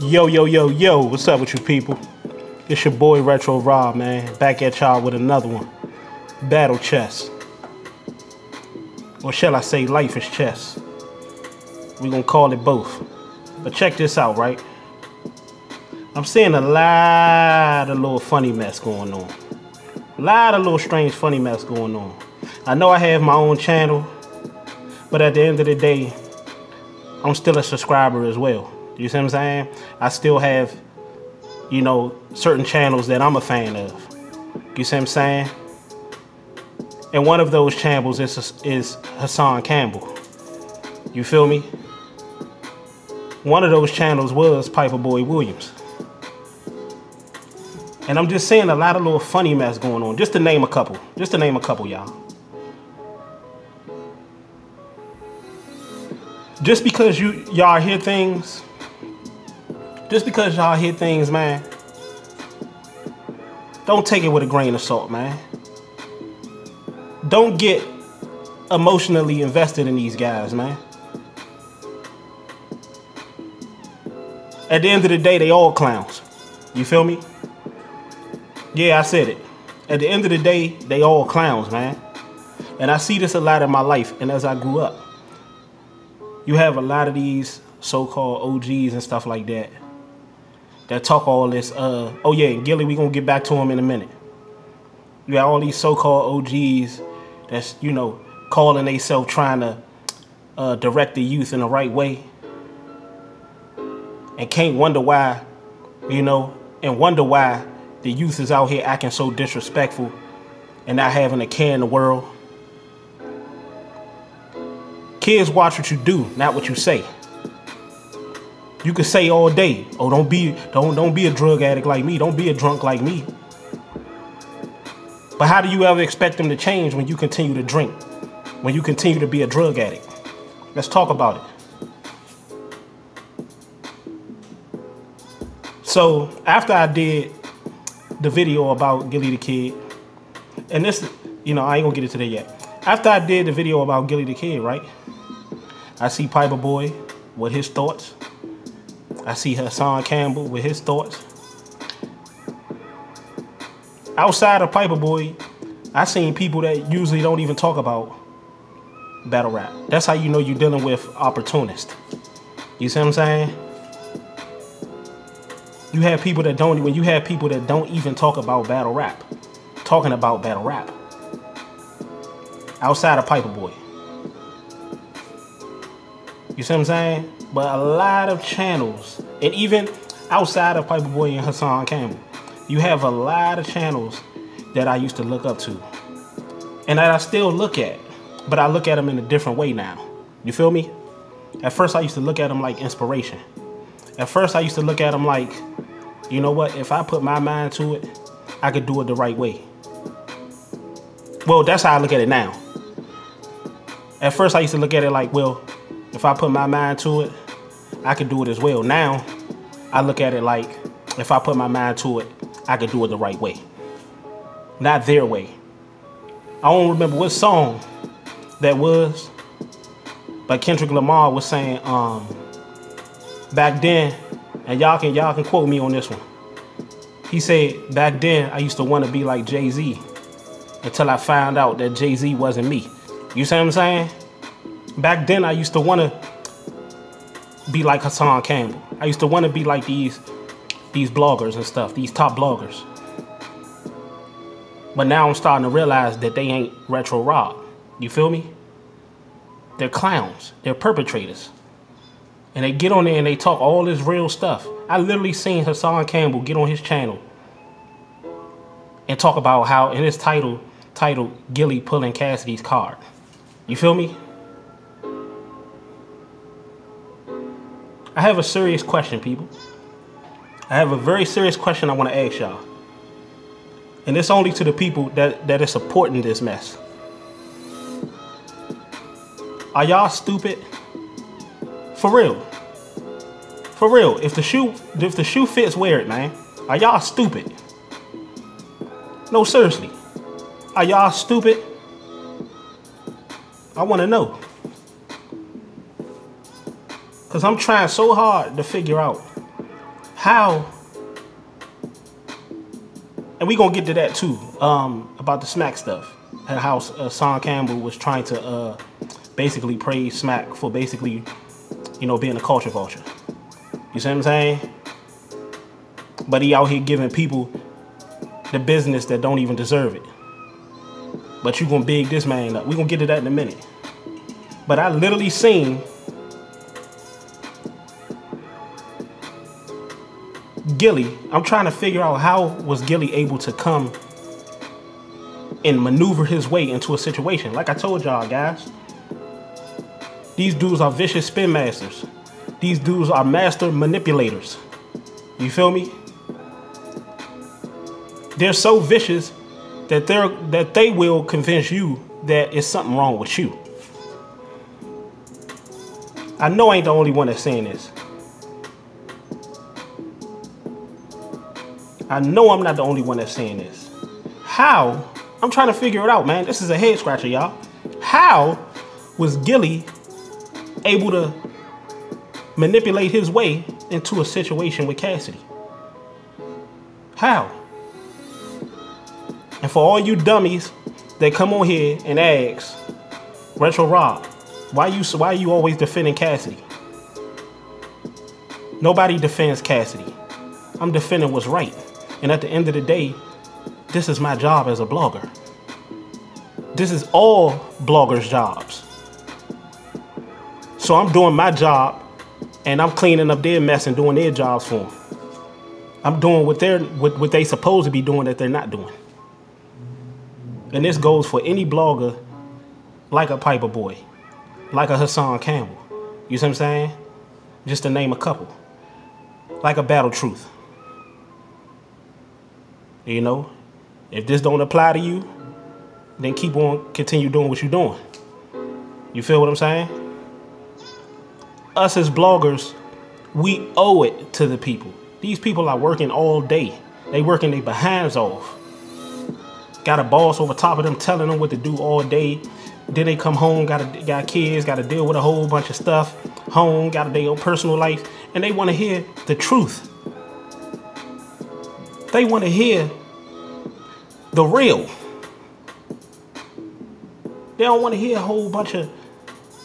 Yo, yo, yo, yo, what's up with you people? It's your boy Retro Rob, man. Back at y'all with another one. Battle chess. Or shall I say, life is chess. We're gonna call it both. But check this out, right? I'm seeing a lot of little funny mess going on. A lot of little strange funny mess going on. I know I have my own channel, but at the end of the day, I'm still a subscriber as well. You see what I'm saying? I still have, you know, certain channels that I'm a fan of. You see what I'm saying? And one of those channels is, is Hassan Campbell. You feel me? One of those channels was Piper Boy Williams. And I'm just saying a lot of little funny mess going on. Just to name a couple. Just to name a couple, y'all. Just because you y'all hear things, just because y'all hear things, man, don't take it with a grain of salt, man. Don't get emotionally invested in these guys, man. At the end of the day, they all clowns. You feel me? Yeah, I said it. At the end of the day, they all clowns, man. And I see this a lot in my life and as I grew up. You have a lot of these so-called OGs and stuff like that that talk all this, uh, oh yeah, Gillie, we gonna get back to him in a minute. You got all these so-called OGs that's, you know, calling themselves trying to uh, direct the youth in the right way. And can't wonder why, you know, and wonder why the youth is out here acting so disrespectful and not having a care in the world. Kids watch what you do, not what you say. You can say all day, "Oh, don't be don't don't be a drug addict like me. Don't be a drunk like me." But how do you ever expect them to change when you continue to drink? When you continue to be a drug addict? Let's talk about it. So, after I did the video about Gillie the Kid. And this, you know, I ain't gonna get into that yet. After I did the video about Gillie the Kid, right? I see Piper Boy with his thoughts. I see Hassan Campbell with his thoughts. Outside of Piper Boy, I seen people that usually don't even talk about battle rap. That's how you know you're dealing with opportunists. You see what I'm saying? You have people that don't when you have people that don't even talk about battle rap, talking about battle rap. Outside of Piper Boy. You see what I'm saying? But a lot of channels, and even outside of Piper Boy and Hassan Campbell, you have a lot of channels that I used to look up to. And that I still look at, but I look at them in a different way now. You feel me? At first I used to look at them like inspiration. At first, I used to look at them like, you know what? If I put my mind to it, I could do it the right way. Well, that's how I look at it now. At first, I used to look at it like, well, if I put my mind to it, I could do it as well. Now, I look at it like, if I put my mind to it, I could do it the right way. Not their way. I don't remember what song that was, but Kendrick Lamar was saying, um, back then, and y'all can y'all can quote me on this one. He said back then I used to want to be like Jay Z until I found out that Jay Z wasn't me. You see what I'm saying? Back then I used to want to be like Hassan Campbell. I used to want to be like these these bloggers and stuff, these top bloggers. But now I'm starting to realize that they ain't retro Rob. You feel me? They're clowns. They're perpetrators and they get on there and they talk all this real stuff. I literally seen Hassan Campbell get on his channel and talk about how in his title titled Gillie pulling Cassidy's card. You feel me? I have a serious question, people. I have a very serious question I want to ask y'all. And it's only to the people that, that are supporting this mess. Are y'all stupid? For real. For real. If the shoe if the shoe fits, wear it, man. Are y'all stupid? No, seriously. Are y'all stupid? I want to know. Because I'm trying so hard to figure out how. And we're going to get to that too um, about the smack stuff. And how uh, Campbell was trying to uh, basically praise smack for basically, you know, being a culture vulture. You see what I'm saying? But he out here giving people the business that don't even deserve it. But you gonna big this man up. we gonna get to that in a minute. But I literally seen Gillie. I'm trying to figure out how was Gillie able to come and maneuver his way into a situation. Like I told y'all guys, these dudes are vicious spin masters. These dudes are master manipulators. You feel me? They're so vicious that they're that they will convince you that it's something wrong with you. I know I ain't the only one that's saying this. I know I'm not the only one that's saying this. How? I'm trying to figure it out, man. This is a head scratcher, y'all. How was Gillie able to manipulate his way into a situation with Cassidy? How? And for all you dummies that come on here and ask, Retro Rob, why you why are you always defending Cassidy? Nobody defends Cassidy. I'm defending what's right. And at the end of the day, this is my job as a blogger. This is all bloggers' jobs. So I'm doing my job and I'm cleaning up their mess and doing their jobs for them. I'm doing what they're what, what they supposed to be doing that they're not doing. And this goes for any blogger like a Piper Boy, like a Hassan Campbell. You see what I'm saying? Just to name a couple. Like a Battle Truth. You know, if this don't apply to you, then keep on continue doing what you're doing. You feel what I'm saying? Us as bloggers, we owe it to the people. These people are working all day. They working their behinds off. Got a boss over top of them telling them what to do all day. Then they come home, got a, got kids, got to deal with a whole bunch of stuff. Home, got a their own personal life, and they want to hear the truth. They want to hear the real. They don't want to hear a whole bunch of,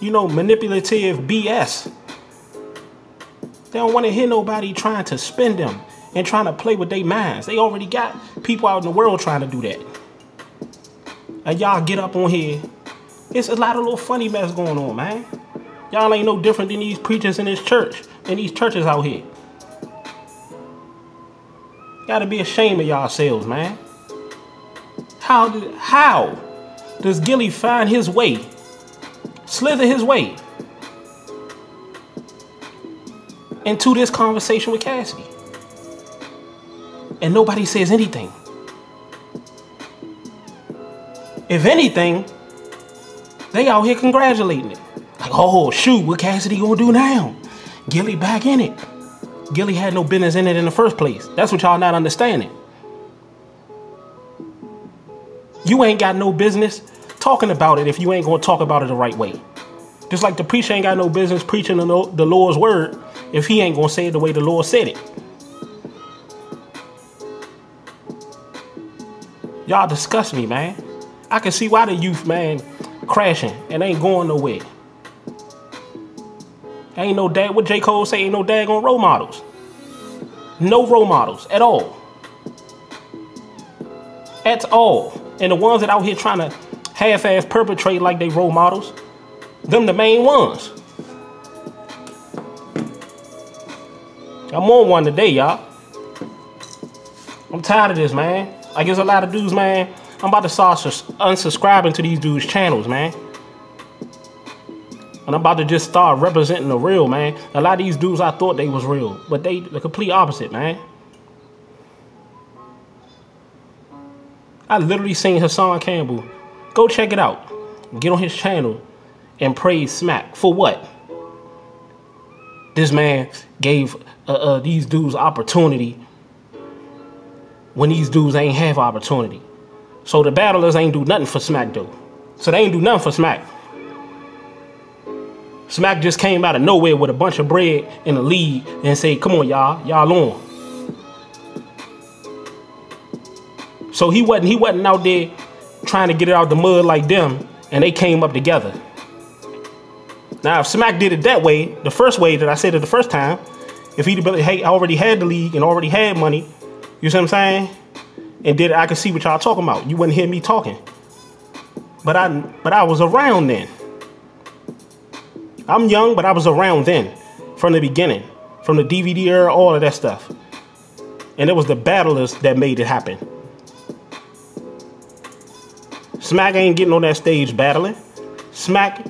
you know, manipulative BS. They don't want to hear nobody trying to spin them and trying to play with their minds. They already got people out in the world trying to do that and y'all get up on here. It's a lot of little funny mess going on, man. Y'all ain't no different than these preachers in this church and these churches out here. Gotta be ashamed of yourselves, man. How did how does Gillie find his way, slither his way into this conversation with Cassidy? And nobody says anything. If anything, they out here congratulating it. Like, oh shoot, what Cassidy gonna do now? Gillie back in it. Gillie had no business in it in the first place. That's what y'all not understanding. You ain't got no business talking about it if you ain't gonna talk about it the right way. Just like the preacher ain't got no business preaching the Lord's word if he ain't gonna say it the way the Lord said it. Y'all disgust me, man. I can see why the youth, man, crashing and ain't going nowhere. Ain't no dad. What J. Cole say? Ain't no daggone role models. No role models at all. At all. And the ones that out here trying to half-ass perpetrate like they role models, them the main ones. I'm on one today, y'all. I'm tired of this, man. I guess a lot of dudes, man, I'm about to start unsubscribing to these dudes' channels, man. And I'm about to just start representing the real, man. A lot of these dudes, I thought they was real, but they the complete opposite, man. I literally seen Hassan Campbell. Go check it out. Get on his channel and praise Smack. For what? This man gave uh, uh, these dudes opportunity when these dudes ain't have opportunity. So the battlers ain't do nothing for Smack though. So they ain't do nothing for Smack. Smack just came out of nowhere with a bunch of bread in the league and say, come on, y'all, y'all on. So he wasn't he wasn't out there trying to get it out the mud like them, and they came up together. Now, if Smack did it that way, the first way that I said it the first time, if he already had the league and already had money, you see what I'm saying? And did I could see what y'all talking about. You wouldn't hear me talking. But I but I was around then. I'm young, but I was around then, from the beginning, from the DVD era, all of that stuff. And it was the battlers that made it happen. Smack ain't getting on that stage battling. Smack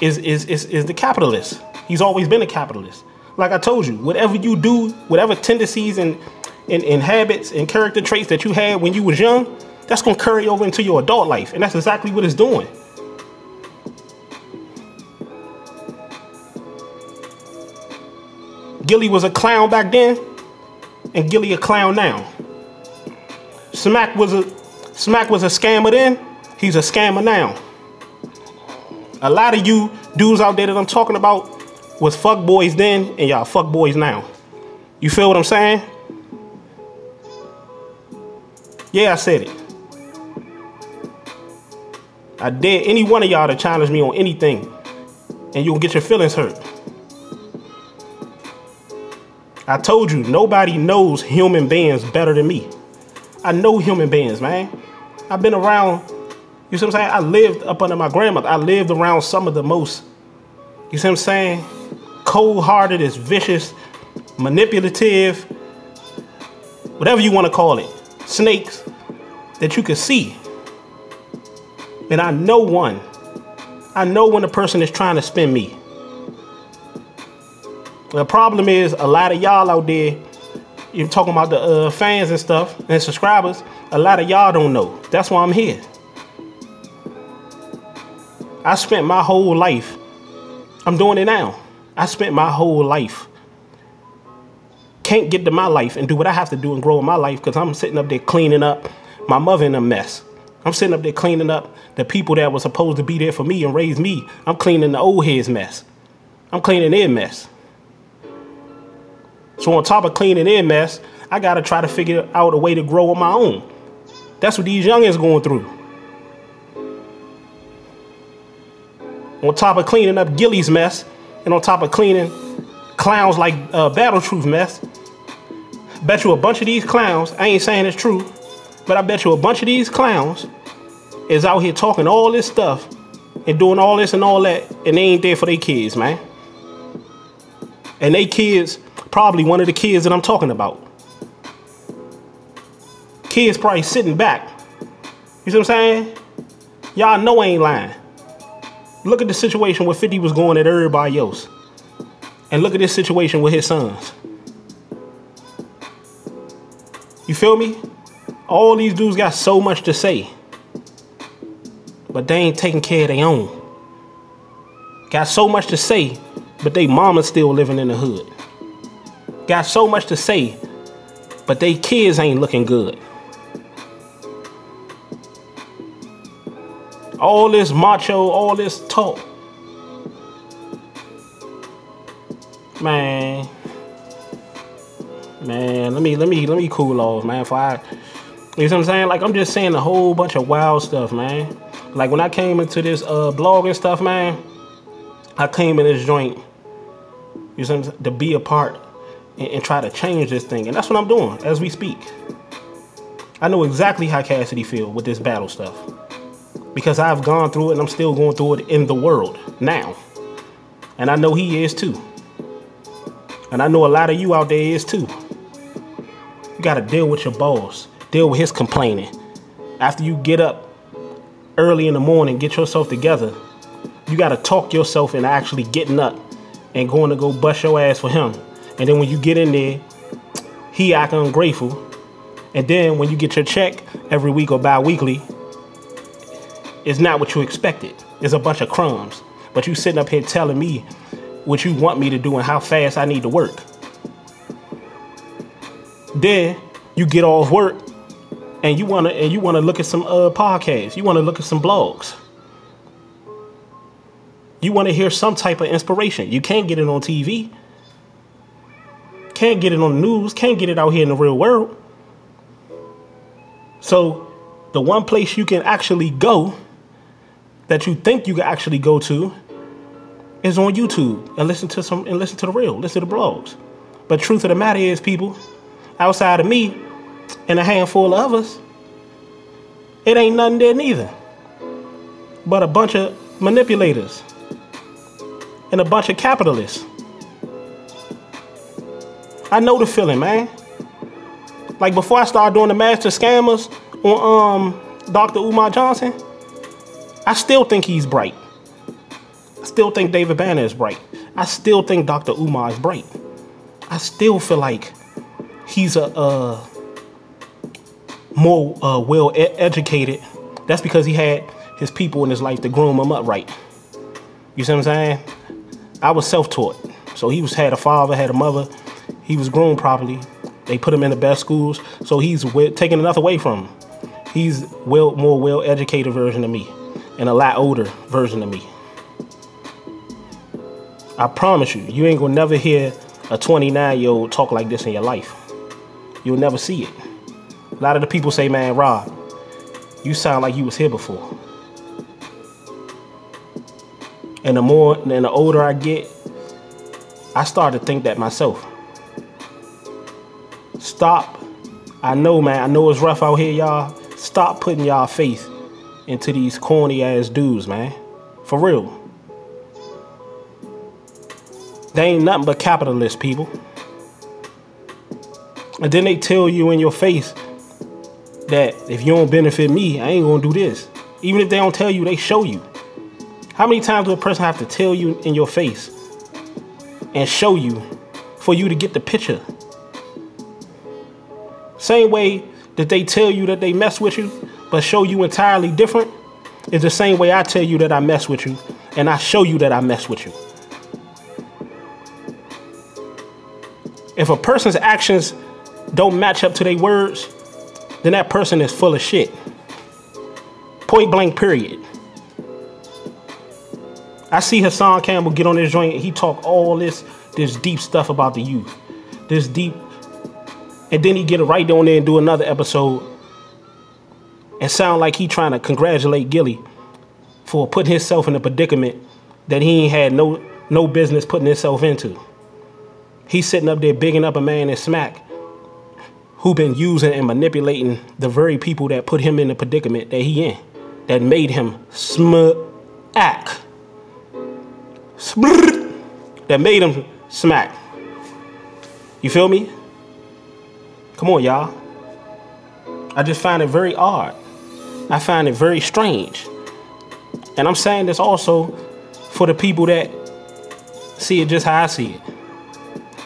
is is is, is the capitalist. He's always been a capitalist. Like I told you, whatever you do, whatever tendencies and, and, and habits and character traits that you had when you was young, that's gonna carry over into your adult life. And that's exactly what it's doing. Gillie was a clown back then, and Gillie a clown now. Smack was a Smack was a scammer then, he's a scammer now. A lot of you dudes out there that I'm talking about was fuck boys then and y'all fuck boys now. You feel what I'm saying? Yeah, I said it. I dare any one of y'all to challenge me on anything, and you'll get your feelings hurt. I told you, nobody knows human beings better than me. I know human beings, man. I've been around, you see what I'm saying? I lived up under my grandmother. I lived around some of the most, you see what I'm saying? Cold hearted, is vicious, manipulative, whatever you want to call it, snakes that you can see. And I know one. I know when a person is trying to spin me. The problem is a lot of y'all out there, you're talking about the uh, fans and stuff and subscribers. A lot of y'all don't know. That's why I'm here. I spent my whole life. I'm doing it now. I spent my whole life. Can't get to my life and do what I have to do and grow in my life because I'm sitting up there cleaning up my mother in a mess. I'm sitting up there cleaning up the people that were supposed to be there for me and raise me. I'm cleaning the old heads mess. I'm cleaning their mess. So on top of cleaning their mess, I gotta try to figure out a way to grow on my own. That's what these youngins going through. On top of cleaning up Gillie's mess, and on top of cleaning clowns like uh, Battle Truth mess, bet you a bunch of these clowns, I ain't saying it's true, but I bet you a bunch of these clowns is out here talking all this stuff and doing all this and all that, and they ain't there for their kids, man. And they kids probably one of the kids that I'm talking about. Kids probably sitting back. You see what I'm saying? Y'all know I ain't lying. Look at the situation where 50 was going at everybody else. And look at this situation with his sons. You feel me? All these dudes got so much to say. But they ain't taking care of their own. Got so much to say, but they mama's still living in the hood got so much to say, but they kids ain't looking good. All this macho, all this talk. Man. Man, let me let me let me cool off, man. For I you know what I'm saying? Like I'm just saying a whole bunch of wild stuff, man. Like when I came into this uh blog and stuff, man, I came in this joint, you know to be a part and, and try to change this thing. And that's what I'm doing as we speak. I know exactly how Cassidy feel with this battle stuff because I've gone through it and I'm still going through it in the world now. And I know he is too. And I know a lot of you out there is too. You got to deal with your boss, deal with his complaining. After you get up early in the morning, get yourself together, you got to talk yourself into actually getting up and going to go bust your ass for him and then when you get in there, he acting ungrateful. And then when you get your check every week or bi-weekly, it's not what you expected. It's a bunch of crumbs. But you sitting up here telling me what you want me to do and how fast I need to work. Then you get off work and you wanna and you wanna look at some uh podcasts. You wanna look at some blogs. You want to hear some type of inspiration. You can't get it on TV. Can't get it on the news. Can't get it out here in the real world. So, the one place you can actually go that you think you can actually go to is on YouTube and listen to some and listen to the real, listen to the blogs. But truth of the matter is, people, outside of me and a handful of others, it ain't nothing there neither. But a bunch of manipulators and a bunch of capitalists. I know the feeling, man. Like before I started doing the master scammers on um, Dr. Umar Johnson, I still think he's bright. I still think David Banner is bright. I still think Dr. Umar is bright. I still feel like he's a uh, more uh, well e- educated. That's because he had his people in his life to groom him up right. You see what I'm saying? I was self-taught, so he was had a father, had a mother. He was groomed properly. They put him in the best schools, so he's taking enough away from him. He's well more well educated version of me, and a lot older version of me. I promise you, you ain't gonna never hear a 29 year old talk like this in your life. You'll never see it. A lot of the people say, man, Rob, you sound like you was here before. And the more and the older I get, I start to think that myself. Stop. I know, man, I know it's rough out here, y'all. Stop putting y'all faith into these corny ass dudes, man. For real. They ain't nothing but capitalist people. And then they tell you in your face that if you don't benefit me, I ain't gonna do this. Even if they don't tell you, they show you. How many times do a person have to tell you in your face and show you for you to get the picture? Same way that they tell you that they mess with you, but show you entirely different, is the same way I tell you that I mess with you and I show you that I mess with you. If a person's actions don't match up to their words, then that person is full of shit. Point blank, period. I see Hassan Campbell get on this joint. He talk all this this deep stuff about the youth, this deep, and then he get it right on there and do another episode and sound like he trying to congratulate Gillie for putting himself in a predicament that he ain't had no no business putting himself into. He's sitting up there bigging up a man in smack who been using and manipulating the very people that put him in the predicament that he in, that made him smack. That made him smack. You feel me? Come on, y'all. I just find it very odd. I find it very strange. And I'm saying this also for the people that see it just how I see it.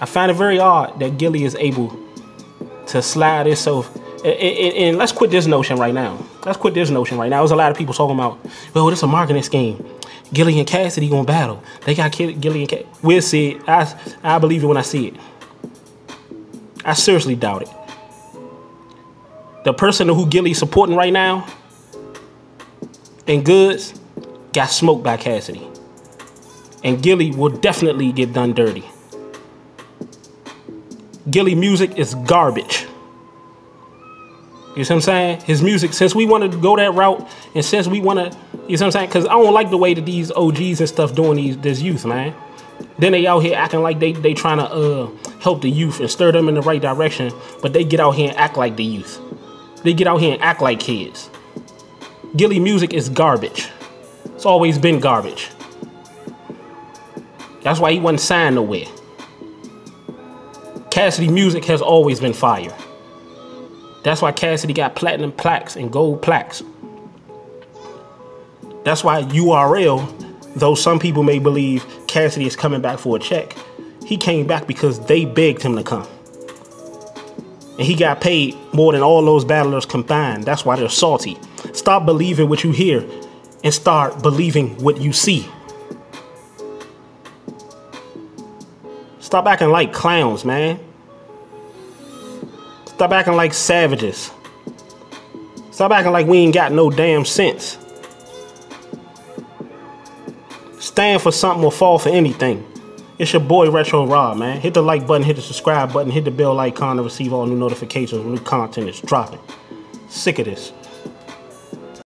I find it very odd that Gillie is able to slide himself. And, and, and, let's quit this notion right now. Let's quit this notion right now. There's a lot of people talking about, well, this is a marketing scheme. Gillie and Cassidy gonna battle. They got Gillie and Cassidy. We'll see it. I, I believe it when I see it. I seriously doubt it. The person who Gillie supporting right now in goods got smoked by Cassidy. And Gillie will definitely get done dirty. Gillie music is garbage. You see what I'm saying? His music, since we want to go that route, and since we want to, you see what I'm saying? Because I don't like the way that these OGs and stuff doing these this youth, man. Then they out here acting like they they trying to uh help the youth and stir them in the right direction, but they get out here and act like the youth. They get out here and act like kids. Gillie music is garbage. It's always been garbage. That's why he wasn't signed nowhere. Cassidy music has always been fire. That's why Cassidy got platinum plaques and gold plaques. That's why URL, though some people may believe Cassidy is coming back for a check, he came back because they begged him to come. And he got paid more than all those battlers combined. That's why they're salty. Stop believing what you hear and start believing what you see. Stop acting like clowns, man. Stop acting like savages. Stop acting like we ain't got no damn sense. stand for something or fall for anything. It's your boy Retro Rob, man. Hit the like button, hit the subscribe button, hit the bell icon to receive all new notifications when new content is dropping. Sick of this.